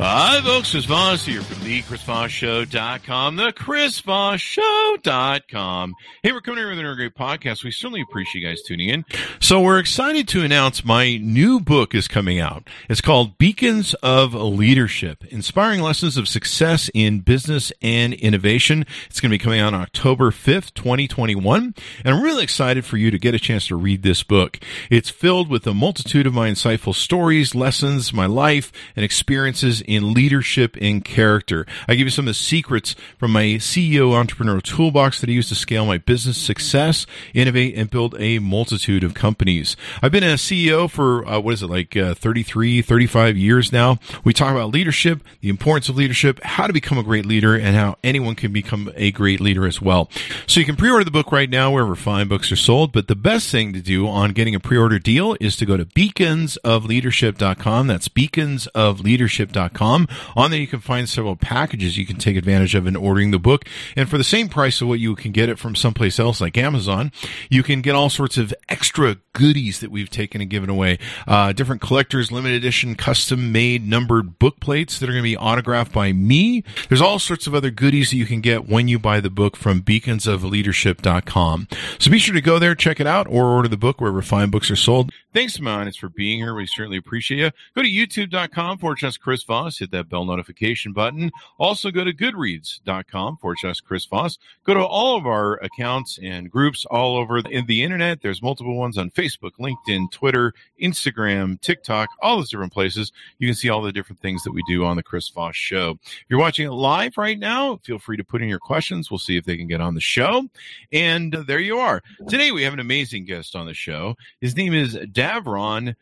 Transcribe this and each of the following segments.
Hi, folks. Chris Voss here from the ChrisVossShow.com, the ChrisVossShow.com. Hey, we're coming here with another great podcast. We certainly appreciate you guys tuning in. So we're excited to announce my new book is coming out. It's called Beacons of Leadership, Inspiring Lessons of Success in Business and Innovation. It's going to be coming out on October 5th, 2021. And I'm really excited for you to get a chance to read this book. It's filled with a multitude of my insightful stories, lessons, my life, and experiences in leadership and character. I give you some of the secrets from my CEO entrepreneurial toolbox that I use to scale my business success, innovate, and build a multitude of companies. I've been a CEO for, uh, what is it, like uh, 33, 35 years now. We talk about leadership, the importance of leadership, how to become a great leader, and how anyone can become a great leader as well. So you can pre-order the book right now wherever fine books are sold, but the best thing to do on getting a pre-order deal is to go to beaconsofleadership.com. That's beaconsofleadership.com. On there, you can find several packages you can take advantage of in ordering the book. And for the same price of what you can get it from someplace else like Amazon, you can get all sorts of extra goodies that we've taken and given away. Uh, different collectors, limited edition, custom made numbered book plates that are going to be autographed by me. There's all sorts of other goodies that you can get when you buy the book from beaconsofleadership.com. So be sure to go there, check it out, or order the book wherever fine books are sold. Thanks my audience for being here. We certainly appreciate you. Go to youtube.com for slash Chris Voss. Hit that bell notification button. Also go to goodreads.com forward slash Chris Voss. Go to all of our accounts and groups all over in the internet. There's multiple ones on Facebook, LinkedIn, Twitter, Instagram, TikTok, all those different places. You can see all the different things that we do on the Chris Voss show. If you're watching it live right now, feel free to put in your questions. We'll see if they can get on the show. And uh, there you are. Today we have an amazing guest on the show. His name is Davron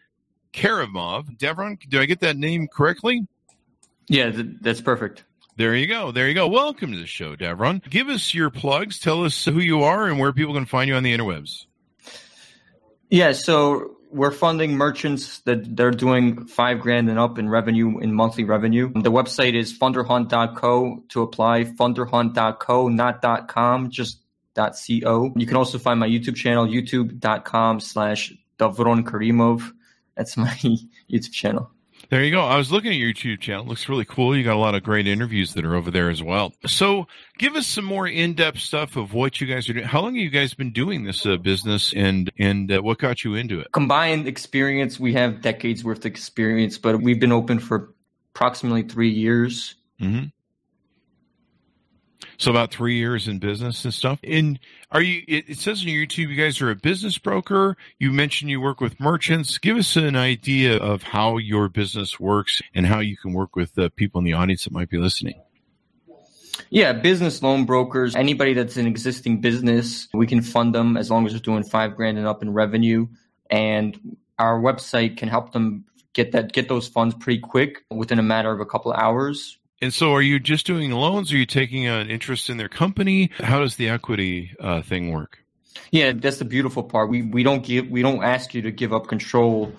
Karimov. Davron, did I get that name correctly? Yeah, th- that's perfect. There you go. There you go. Welcome to the show, Davron. Give us your plugs. Tell us who you are and where people can find you on the interwebs. Yeah, so we're funding merchants that they're doing five grand and up in revenue in monthly revenue. The website is funderhunt.co to apply. Funderhunt.co, not .com, just .co. You can also find my YouTube channel, youtube.com slash Davron Karimov. That's my YouTube channel. There you go. I was looking at your YouTube channel. It looks really cool. You got a lot of great interviews that are over there as well. So give us some more in-depth stuff of what you guys are doing. How long have you guys been doing this uh, business and, and uh, what got you into it? Combined experience, we have decades worth of experience, but we've been open for approximately three years. Mm-hmm. So about three years in business and stuff. And are you? It, says on your YouTube, you guys are a business broker. You mentioned you work with merchants. Give us an idea of how your business works and how you can work with the people in the audience that might be listening. Yeah, business loan brokers. Anybody that's an existing business, we can fund them as long as they're doing five grand and up in revenue. And our website can help them get that get those funds pretty quick within a matter of a couple of hours and so, are you just doing loans? Are you taking an interest in their company? How does the equity uh, thing work? Yeah, that's the beautiful part. We we don't give we don't ask you to give up control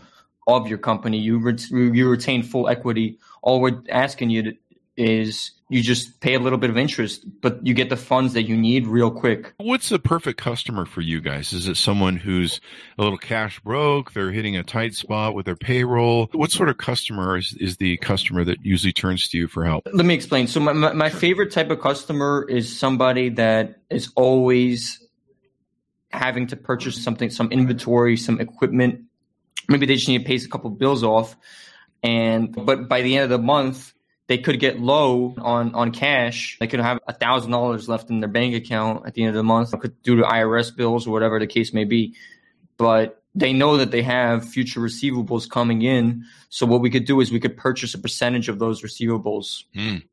of your company. You you retain full equity. All we're asking you to, is you just pay a little bit of interest, but you get the funds that you need real quick. What's the perfect customer for you guys? Is it someone who's a little cash broke? They're hitting a tight spot with their payroll. What sort of customer is, is the customer that usually turns to you for help? Let me explain. So my, my, my favorite type of customer is somebody that is always having to purchase something, some inventory, some equipment. Maybe they just need to pay a couple bills off. And, but by the end of the month, they could get low on, on cash. They could have a thousand dollars left in their bank account at the end of the month, due to IRS bills or whatever the case may be. But they know that they have future receivables coming in. So what we could do is we could purchase a percentage of those receivables. Mm.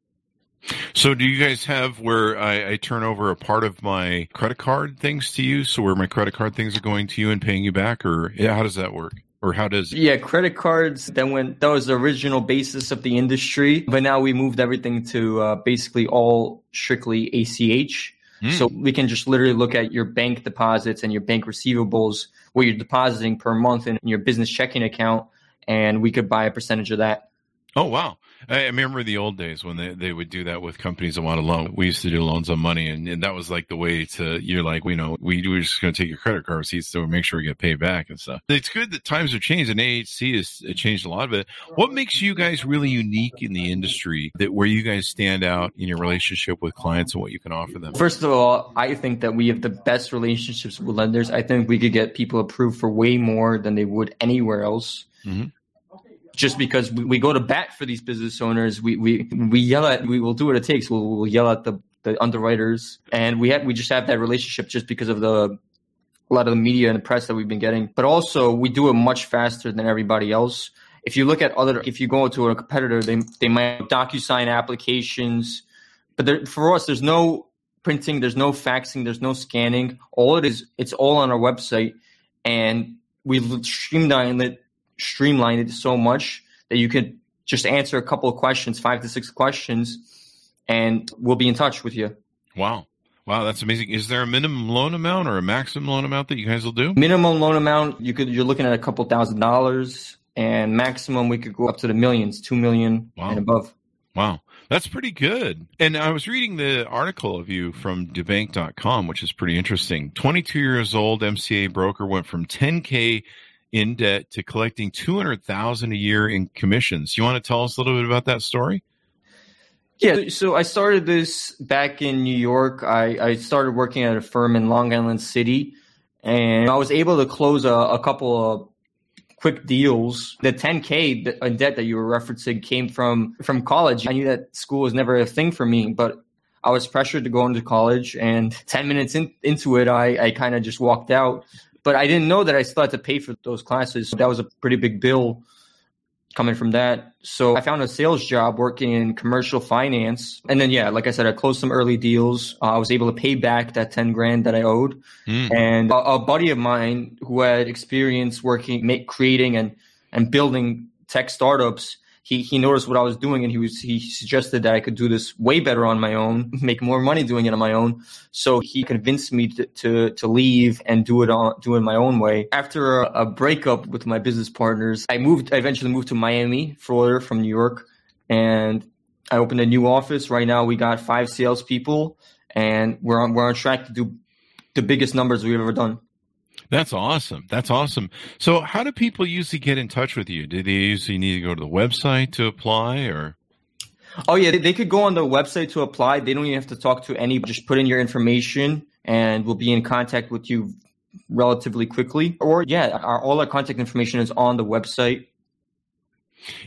So do you guys have where I, I, turn over a part of my credit card things to you? So where my credit card things are going to you and paying you back or yeah, how does that work? Or how does? Yeah, credit cards. Then when that was the original basis of the industry, but now we moved everything to uh, basically all strictly ACH. Hmm. So we can just literally look at your bank deposits and your bank receivables, what you're depositing per month in your business checking account, and we could buy a percentage of that. Oh wow! I remember the old days when they, they would do that with companies that want a loan. We used to do loans on money, and, and that was like the way to. You're like, you know, we we're just going to take your credit card receipts to make sure we get paid back and stuff. It's good that times have changed, and AHC has changed a lot of it. What makes you guys really unique in the industry? That where you guys stand out in your relationship with clients and what you can offer them. First of all, I think that we have the best relationships with lenders. I think we could get people approved for way more than they would anywhere else. Mhm. Just because we, we go to bat for these business owners, we, we, we yell at, we will do what it takes. We'll, we'll yell at the, the underwriters and we have, we just have that relationship just because of the, a lot of the media and the press that we've been getting. But also we do it much faster than everybody else. If you look at other, if you go to a competitor, they, they might DocuSign applications, but there, for us, there's no printing, there's no faxing, there's no scanning. All it is, it's all on our website, and we streamlined it, streamlined it so much that you could just answer a couple of questions, five to six questions, and we'll be in touch with you. Wow, wow, that's amazing. Is there a minimum loan amount or a maximum loan amount that you guys will do? Minimum loan amount, you could you're looking at a couple thousand dollars, and maximum we could go up to the millions, two million Wow. and above. Wow. That's pretty good. And I was reading the article of you from debank.com, which is pretty interesting. 22 years old MCA broker went from 10K in debt to collecting 200,000 a year in commissions. You want to tell us a little bit about that story? Yeah, so I started this back in New York. I, I started working at a firm in Long Island City, and I was able to close a, a couple of quick deals. The 10K in uh, debt that you were referencing came from from college. I knew that school was never a thing for me, but I was pressured to go into college, and 10 minutes in, into it, I, I kind of just walked out. But I didn't know that I still had to pay for those classes. That was a pretty big bill coming from that. So I found a sales job working in commercial finance. And then, yeah, like I said, I closed some early deals. Uh, I was able to pay back that 10 grand that I owed. Mm. And a, a buddy of mine who had experience working, make, creating and, and building tech startups, he, he noticed what I was doing and he was, he suggested that I could do this way better on my own, make more money doing it on my own. So he convinced me to, to, to leave and do it on, do it my own way. After a, a breakup with my business partners, I moved, I eventually moved to Miami, Florida from New York and I opened a new office. Right now we got five salespeople and we're on, we're on track to do the biggest numbers we've ever done. That's awesome. That's awesome. So, how do people usually get in touch with you? Do they usually need to go to the website to apply or? Oh yeah, they, could go on the website to apply. They don't even have to talk to any. Just put in your information, and we'll be in contact with you relatively quickly. Or yeah, our, all our contact information is on the website.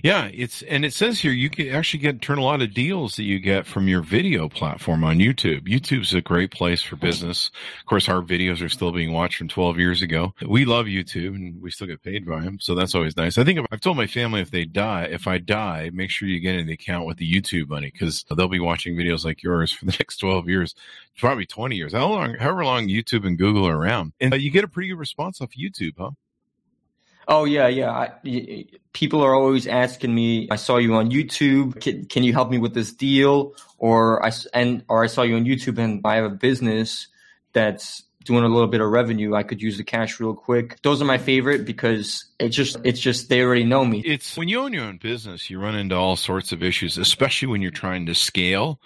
Yeah, it's and it says here you can actually get turn a lot of deals that you get from your video platform on YouTube. YouTube's a great place for business. Of course, our videos are still being watched from 12 years ago. We love YouTube and we still get paid by them, so that's always nice. I think if, I've told my family if they die, if I die, make sure you get in the account with the YouTube money because they'll be watching videos like yours for the next 12 years, probably 20 years, how long, however long YouTube and Google are around, and uh, you get a pretty good response off YouTube, huh? Oh yeah, yeah. I, people are always asking me. I saw you on YouTube. Can, can you help me with this deal? Or I and or I saw you on YouTube and I have a business that's doing a little bit of revenue. I could use the cash real quick. Those are my favorite because it's just it's just they already know me. It's when you own your own business, you run into all sorts of issues, especially when you're trying to scale.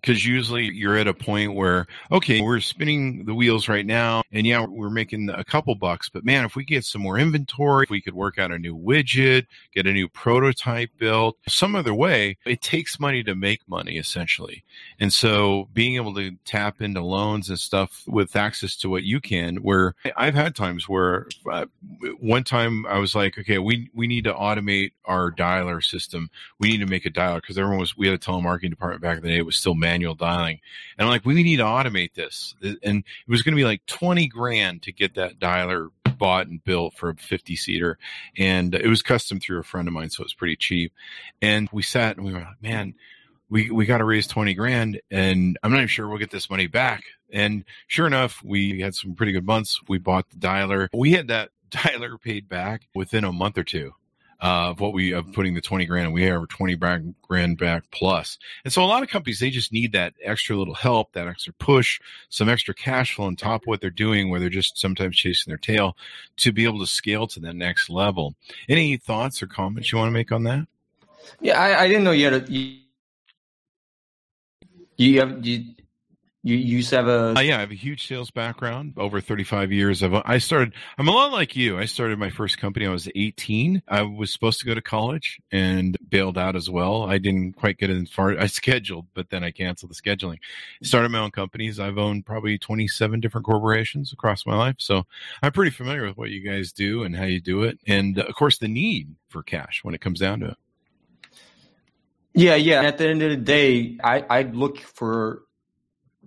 Because usually you're at a point where, okay, we're spinning the wheels right now, and yeah, we're making a couple bucks, but man, if we get some more inventory, if we could work out a new widget, get a new prototype built, some other way, it takes money to make money essentially. And so being able to tap into loans and stuff with access to what you can, where I've had times where uh, one time I was like, okay, we, we need to automate our dialer system. We need to make a dialer because everyone was, we had a telemarketing department back in the day. It was still manual dialing. And I'm like, we need to automate this. And it was going to be like 20 grand to get that dialer bought and built for a 50 seater. And it was custom through a friend of mine. So it was pretty cheap. And we sat and we were like, man, we, we got to raise 20 grand and I'm not even sure we'll get this money back. And sure enough, we had some pretty good months. We bought the dialer. We had that dialer paid back within a month or two uh, of what we of putting the 20 grand and we have 20 grand back plus. And so a lot of companies, they just need that extra little help, that extra push, some extra cash flow on top of what they're doing where they're just sometimes chasing their tail to be able to scale to the next level. Any thoughts or comments you want to make on that? Yeah, I, I didn't know you had a, you, you have, you, you, you used to have a uh, yeah, I have a huge sales background, over 35 years of. I started. I'm a lot like you. I started my first company. I was 18. I was supposed to go to college and bailed out as well. I didn't quite get as far. I scheduled, but then I canceled the scheduling. Started my own companies. I've owned probably 27 different corporations across my life, so I'm pretty familiar with what you guys do and how you do it, and of course the need for cash when it comes down to it. Yeah, yeah. At the end of the day, I, I look for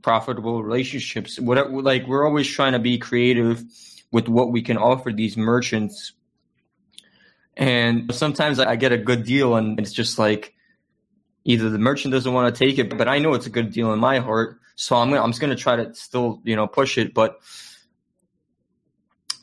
profitable relationships. What like we're always trying to be creative with what we can offer these merchants. And sometimes I get a good deal and it's just like either the merchant doesn't want to take it, but I know it's a good deal in my heart. So I'm gonna, I'm just going to try to still, you know, push it. But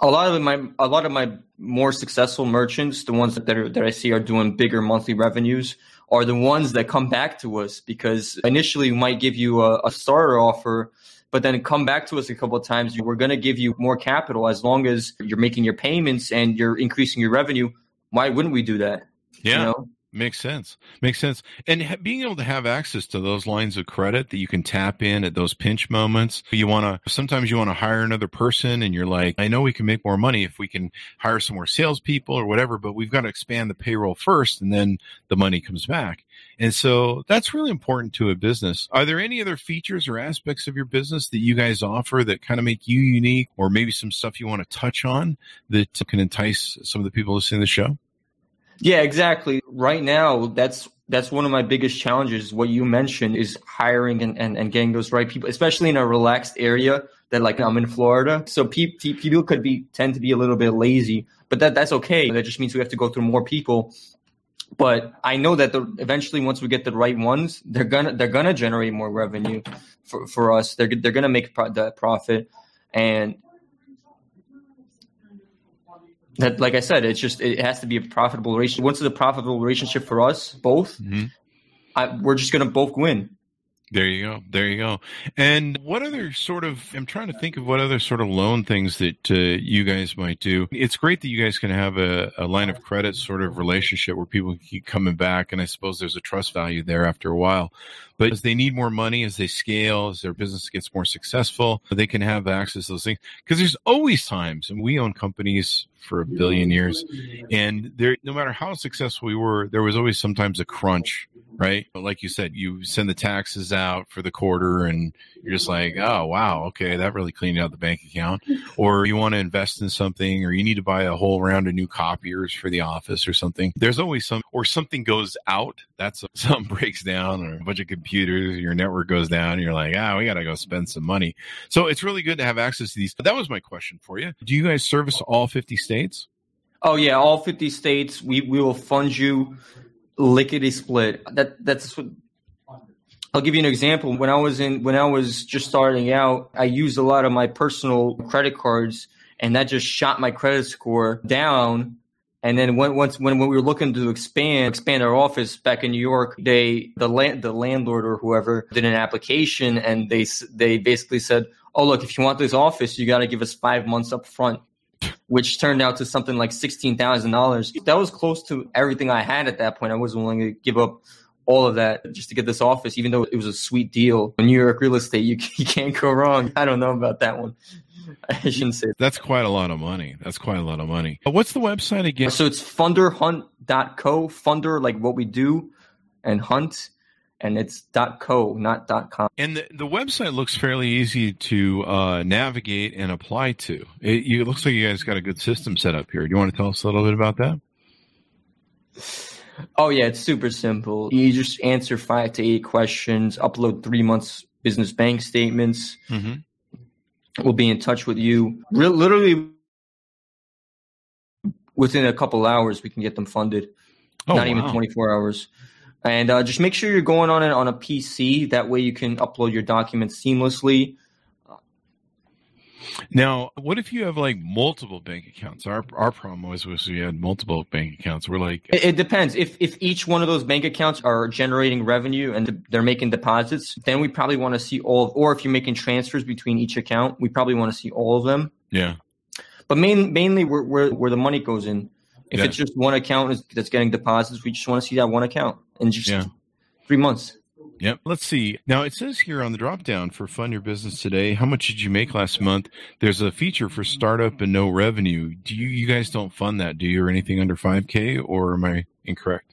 a lot of my, a lot of my more successful merchants, the ones that are, that I see are doing bigger monthly revenues are the ones that come back to us because initially we might give you a, a starter offer, but then come back to us a couple of times. We're going to give you more capital as long as you're making your payments and you're increasing your revenue. Why wouldn't we do that? Yeah. You know? Makes sense. Makes sense. And ha- being able to have access to those lines of credit that you can tap in at those pinch moments. You want to, sometimes you want to hire another person and you're like, I know we can make more money if we can hire some more salespeople or whatever, but we've got to expand the payroll first and then the money comes back. And so that's really important to a business. Are there any other features or aspects of your business that you guys offer that kind of make you unique or maybe some stuff you want to touch on that can entice some of the people listening to the show? Yeah, exactly. Right now, that's that's one of my biggest challenges. What you mentioned is hiring and, and, and getting those right people, especially in a relaxed area that like I'm in Florida. So pe- people could be tend to be a little bit lazy, but that that's okay. That just means we have to go through more people. But I know that the, eventually, once we get the right ones, they're gonna they're gonna generate more revenue for, for us. They're they're gonna make pro- that profit, and that like I said, it's just it has to be a profitable relationship. Once it's a profitable relationship for us both, mm-hmm. I, we're just gonna both win. There you go. There you go. And what other sort of, I'm trying to think of what other sort of loan things that uh, you guys might do. It's great that you guys can have a, a, line of credit sort of relationship where people keep coming back. And I suppose there's a trust value there after a while. But as they need more money, as they scale, as their business gets more successful, they can have access to those things. Because there's always times, and we own companies for a billion years, and there, no matter how successful we were, there was always sometimes a crunch right? But like you said, you send the taxes out for the quarter and you're just like, oh, wow, okay, that really cleaned out the bank account. Or you want to invest in something or you need to buy a whole round of new copiers for the office or something. There's always some, or something goes out. That's something breaks down or a bunch of computers, your network goes down. You're like, ah, we got to go spend some money. So it's really good to have access to these. That was my question for you. Do you guys service all 50 states? Oh yeah, all 50 states. We we will fund you lickety split. That that's what I'll give you an example. When I was in when I was just starting out, I used a lot of my personal credit cards and that just shot my credit score down. And then when once when, when we were looking to expand expand our office back in New York, they the land the landlord or whoever did an application and they they basically said, "Oh look, if you want this office, you got to give us 5 months up front." Which turned out to something like $16,000. That was close to everything I had at that point. I wasn't willing to give up all of that just to get this office, even though it was a sweet deal. In New York real estate, you, you can't go wrong. I don't know about that one. I shouldn't say that. That's quite a lot of money. That's quite a lot of money. What's the website again? So it's funderhunt.co, funder, like what we do, and hunt and it's .co, not .com. And the, the website looks fairly easy to uh, navigate and apply to. It, it, looks like you guys got a good system set up here. Do you want to tell us a little bit about that? Oh yeah, it's super simple. You just answer five to eight questions, upload three months business bank statements. Mm-hmm. We'll be in touch with you. Re- literally within a couple hours, we can get them funded. Oh, Not wow. even 24 hours. And uh, just make sure you're going on it on a PC. That way you can upload your documents seamlessly. Now, what if you have like multiple bank accounts? Our our problem was was we had multiple bank accounts. We're like, It, it depends. If if each one of those bank accounts are generating revenue and they're making deposits, then we probably want to see all. Of, or if you're making transfers between each account, we probably want to see all of them. yeah, But main, mainly where, where where the money goes in. If Yeah. it's just one account that's getting deposits, we just want to see that one account in just Yeah. three months. Yep. Let's see. Now it says here on the drop down for fund your business today, how much did you make last month? There's a feature for startup and no revenue. Do you you guys don't fund that, do you, or anything under 5K, or am I incorrect?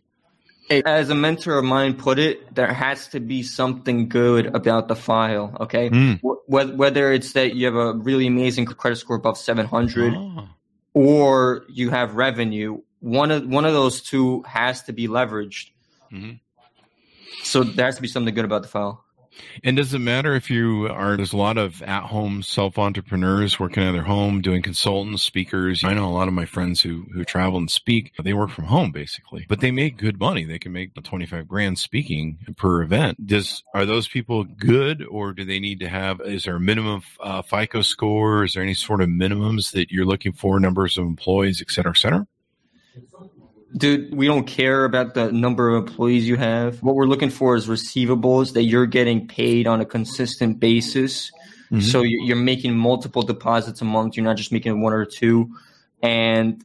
As a mentor of mine put it, there has to be something good about the file. Okay, Mm. Whether it's that you have a really amazing credit score above seven hundred, Ah, or you have revenue. One of one of those two has to be leveraged. Mhm. So there has to be something good about the file. And does it matter if you are, there's a lot of at home self entrepreneurs working out of their home, doing consultants, speakers. I know a lot of my friends who, who travel and speak, they work from home basically, but they make good money. They can make 25 grand speaking per event. Does, are those people good or do they need to have, is there a minimum uh, FICO score? Is there any sort of minimums that you're looking for, numbers of employees, et cetera, et cetera? Dude, we don't care about the number of employees you have. What we're looking for is receivables that you're getting paid on a consistent basis. Mhm. So you- you're making multiple deposits a month. You're not just making one or two. And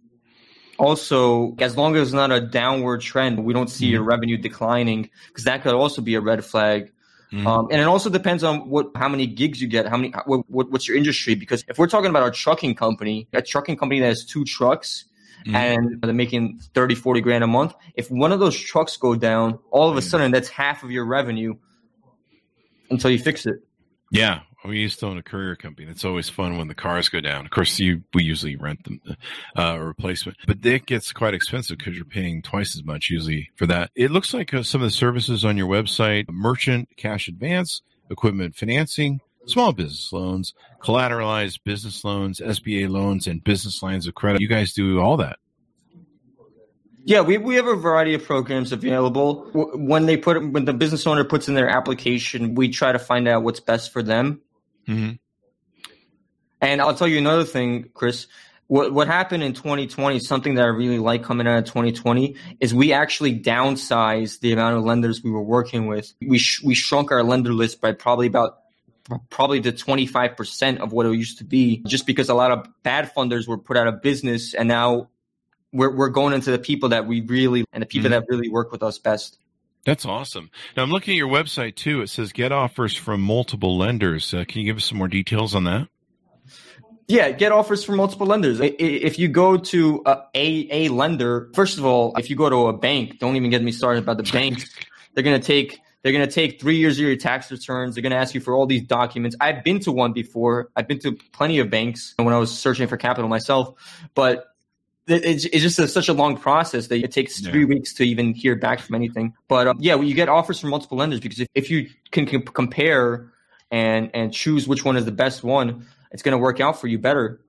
also, as long as it's not a downward trend, we don't see your revenue declining because that could also be a red flag. Mhm. Um, and it also depends on what how many gigs you get, how many what, what what's your industry. Because if we're talking about a trucking company, a trucking company that has two trucks Mhm. and they're making 30, 40 grand a month, if one of those trucks go down, all of a sudden that's half of your revenue until you fix it. Yeah, we used to own a courier company. It's always fun when the cars go down. Of course, you we usually rent them uh, a replacement, but it gets quite expensive because you're paying twice as much usually for that. It looks like uh, some of the services on your website: merchant cash advance, equipment financing, small business loans, collateralized business loans, SBA loans, and business lines of credit. You guys do all that. Yeah, we, we have a variety of programs available. When they put when the business owner puts in their application, we try to find out what's best for them. Mm-hmm. And I'll tell you another thing, Chris. What what happened in 2020, something that I really like coming out of 2020, is we actually downsized the amount of lenders we were working with. We sh- we shrunk our lender list by probably about probably to 25% of what it used to be just because a lot of bad funders were put out of business and now we're we're going into the people that we really and the people Mhm. that really work with us best. That's awesome. Now I'm looking at your website too. It says get offers from multiple lenders. Uh, can you give us some more details on that? Yeah, get offers from multiple lenders. If you go to a, a a lender, first of all, if you go to a bank, don't even get me started about the banks. They're gonna take they're gonna take three years of your tax returns. They're gonna ask you for all these documents. I've been to one before. I've been to plenty of banks when I was searching for capital myself, but it's, it's just a, such a long process that it takes Yeah. three weeks to even hear back from anything. But um, yeah, well, you get offers from multiple lenders because if, if you can, com- compare and and choose which one is the best one, it's going to work out for you better.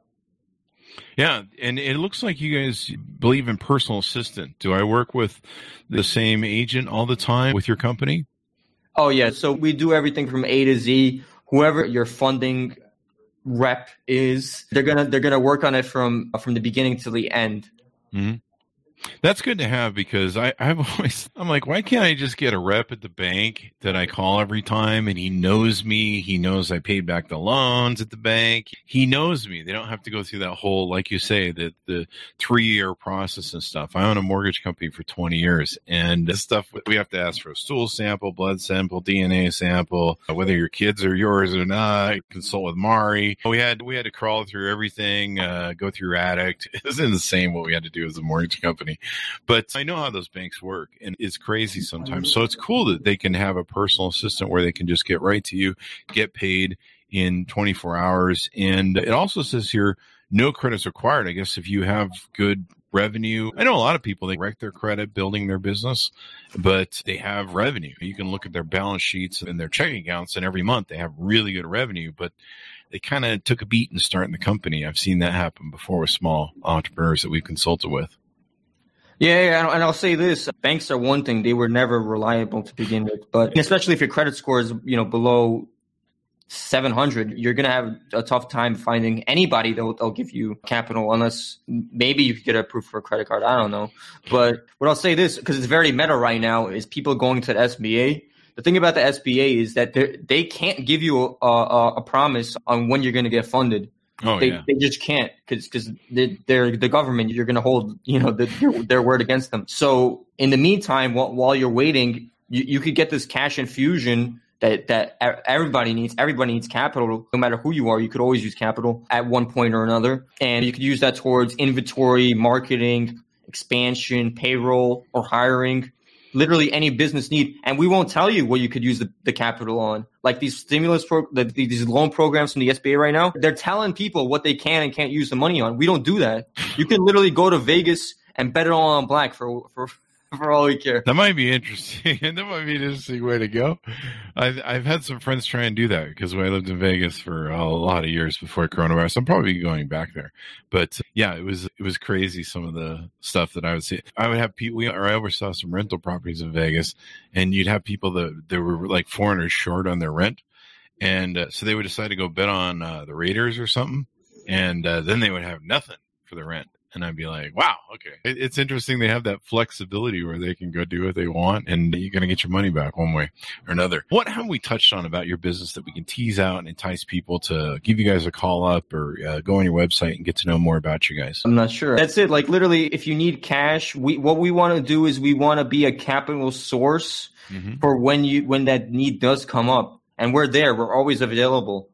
Yeah, and it looks like you guys believe in personal assistant. Do I work with the same agent all the time with your company? Oh yeah, so we do everything from A to Z. Whoever your funding rep is, they're gonna they're gonna work on it from from the beginning to the end. Mm-hmm. That's good to have because I, I've always I'm like, why can't I just get a rep at the bank that I call every time and he knows me, he knows I paid back the loans at the bank. He knows me. They don't have to go through that whole, like you say, the the three year process and stuff. I own a mortgage company for twenty years and this stuff we have to ask for a stool sample, blood sample, DNA sample, whether your kids are yours or not, consult with Mari. We had we had to crawl through everything, uh, go through addict. It was insane what we had to do as a mortgage company. But I know how those banks work, and it's crazy sometimes. So it's cool that they can have a personal assistant where they can just get right to you, get paid in 24 hours. And it also says here, no credits required. I guess if you have good revenue, I know a lot of people, they wreck their credit building their business, but they have revenue. You can look at their balance sheets and their checking accounts, and every month they have really good revenue, but they kind of took a beat in starting the company. I've seen that happen before with small entrepreneurs that we've consulted with. Yeah, and- I'll say this: banks are one thing; they were never reliable to begin with. But especially if your credit score is you know below 700 you're going to have a tough time finding anybody that will give you capital unless maybe you could get approved for a credit card i don't know but what i'll say this because it's very meta right now is people going to the sba the thing about the sba is that they can't give you a, a, a promise on when you're going to get funded Oh, they, yeah. they just can't because because they're the government. You're going to hold you know the, their, their word against them. So in the meantime, while, while you're waiting, you, you could get this cash infusion that that everybody needs. Everybody needs capital, no matter who you are. You could always use capital at one point or another, and you could use that towards inventory, marketing, expansion, payroll, or hiring literally any business need, and we won't tell you what you could use the, the capital on. Like these stimulus pro, the, these loan programs from the SBA right now, they're telling people what they can and can't use the money on. We don't do that. You can literally go to Vegas and bet it all on black for for for all we care. That might be interesting. that might be an interesting way to go. I've, I've had some friends try and do that because I lived in Vegas for a lot of years before coronavirus. I'm probably going back there, but yeah, it was it was crazy. Some of the stuff that I would see. I would have people. We or I oversaw some rental properties in Vegas, and you'd have people that they were like foreigners short on their rent, and uh, so they would decide to go bet on uh, the Raiders or something, and uh, then they would have nothing for the rent and I'd be like, wow, okay. It, it's interesting they have that flexibility where they can go do what they want and you're going to get your money back one way or another. What have we touched on about your business that we can tease out and entice people to give you guys a call up or uh, go on your website and get to know more about you guys? I'm not sure. That's it. Like literally, if you need cash, we what we want to do is we want to be a capital source mm-hmm. for when you when that need does come up, and we're there. We're always available.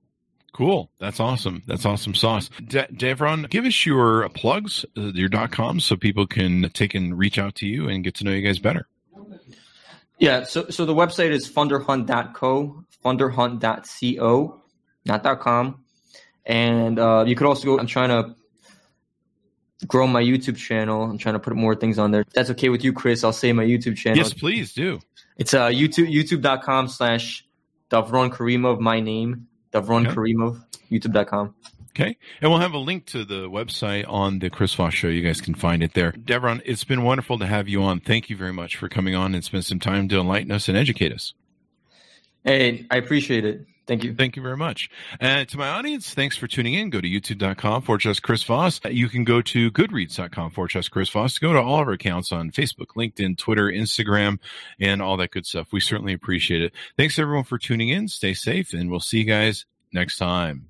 Cool. That's awesome. That's awesome sauce. De- Devron, give us your plugs, uh, your dot com, so people can take and reach out to you and get to know you guys better. Yeah. So, so the website is funderhunt.co, funderhunt.co, not .com. And uh, you could also go, I'm trying to grow my YouTube channel. I'm trying to put more things on there. that's okay with you, Chris. I'll say my YouTube channel. Yes, please do. It's uh, YouTube, youtube.com slash Davron Karimov, my name. Davron okay. Karimov, youtube.com. Okay. And we'll have a link to the website on the Chris Voss show. You guys can find it there. Devron, it's been wonderful to have you on. Thank you very much for coming on and spend some time to enlighten us and educate us. Hey, I appreciate it. Thank you. Thank you very much. And to my audience, thanks for tuning in. Go to youtube.com forward slash Chris Voss. You can go to goodreads.com forward slash Chris Voss. Go to all of our accounts on Facebook, LinkedIn, Twitter, Instagram, and all that good stuff. We certainly appreciate it. Thanks everyone for tuning in. Stay safe and we'll see you guys next time.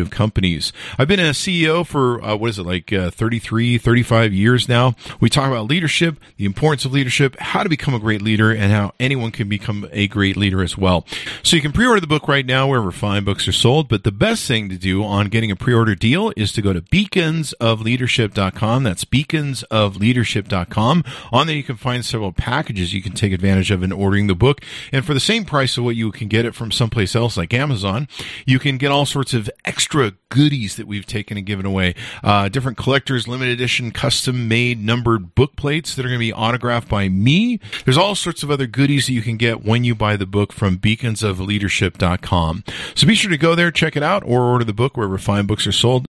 of companies. I've been a CEO for, uh, what is it, like uh, 33, 35 years now. We talk about leadership, the importance of leadership, how to become a great leader, and how anyone can become a great leader as well. So you can pre-order the book right now wherever fine books are sold, but the best thing to do on getting a pre-order deal is to go to beaconsofleadership.com. That's beaconsofleadership.com. On there you can find several packages you can take advantage of in ordering the book. And for the same price of what you can get it from someplace else like Amazon, you can get all sorts of extra goodies that we've taken and given away. Uh, different collectors, limited edition, custom made numbered book plates that are going to be autographed by me. There's all sorts of other goodies that you can get when you buy the book from beaconsofleadership.com. So be sure to go there, check it out, or order the book wherever fine books are sold.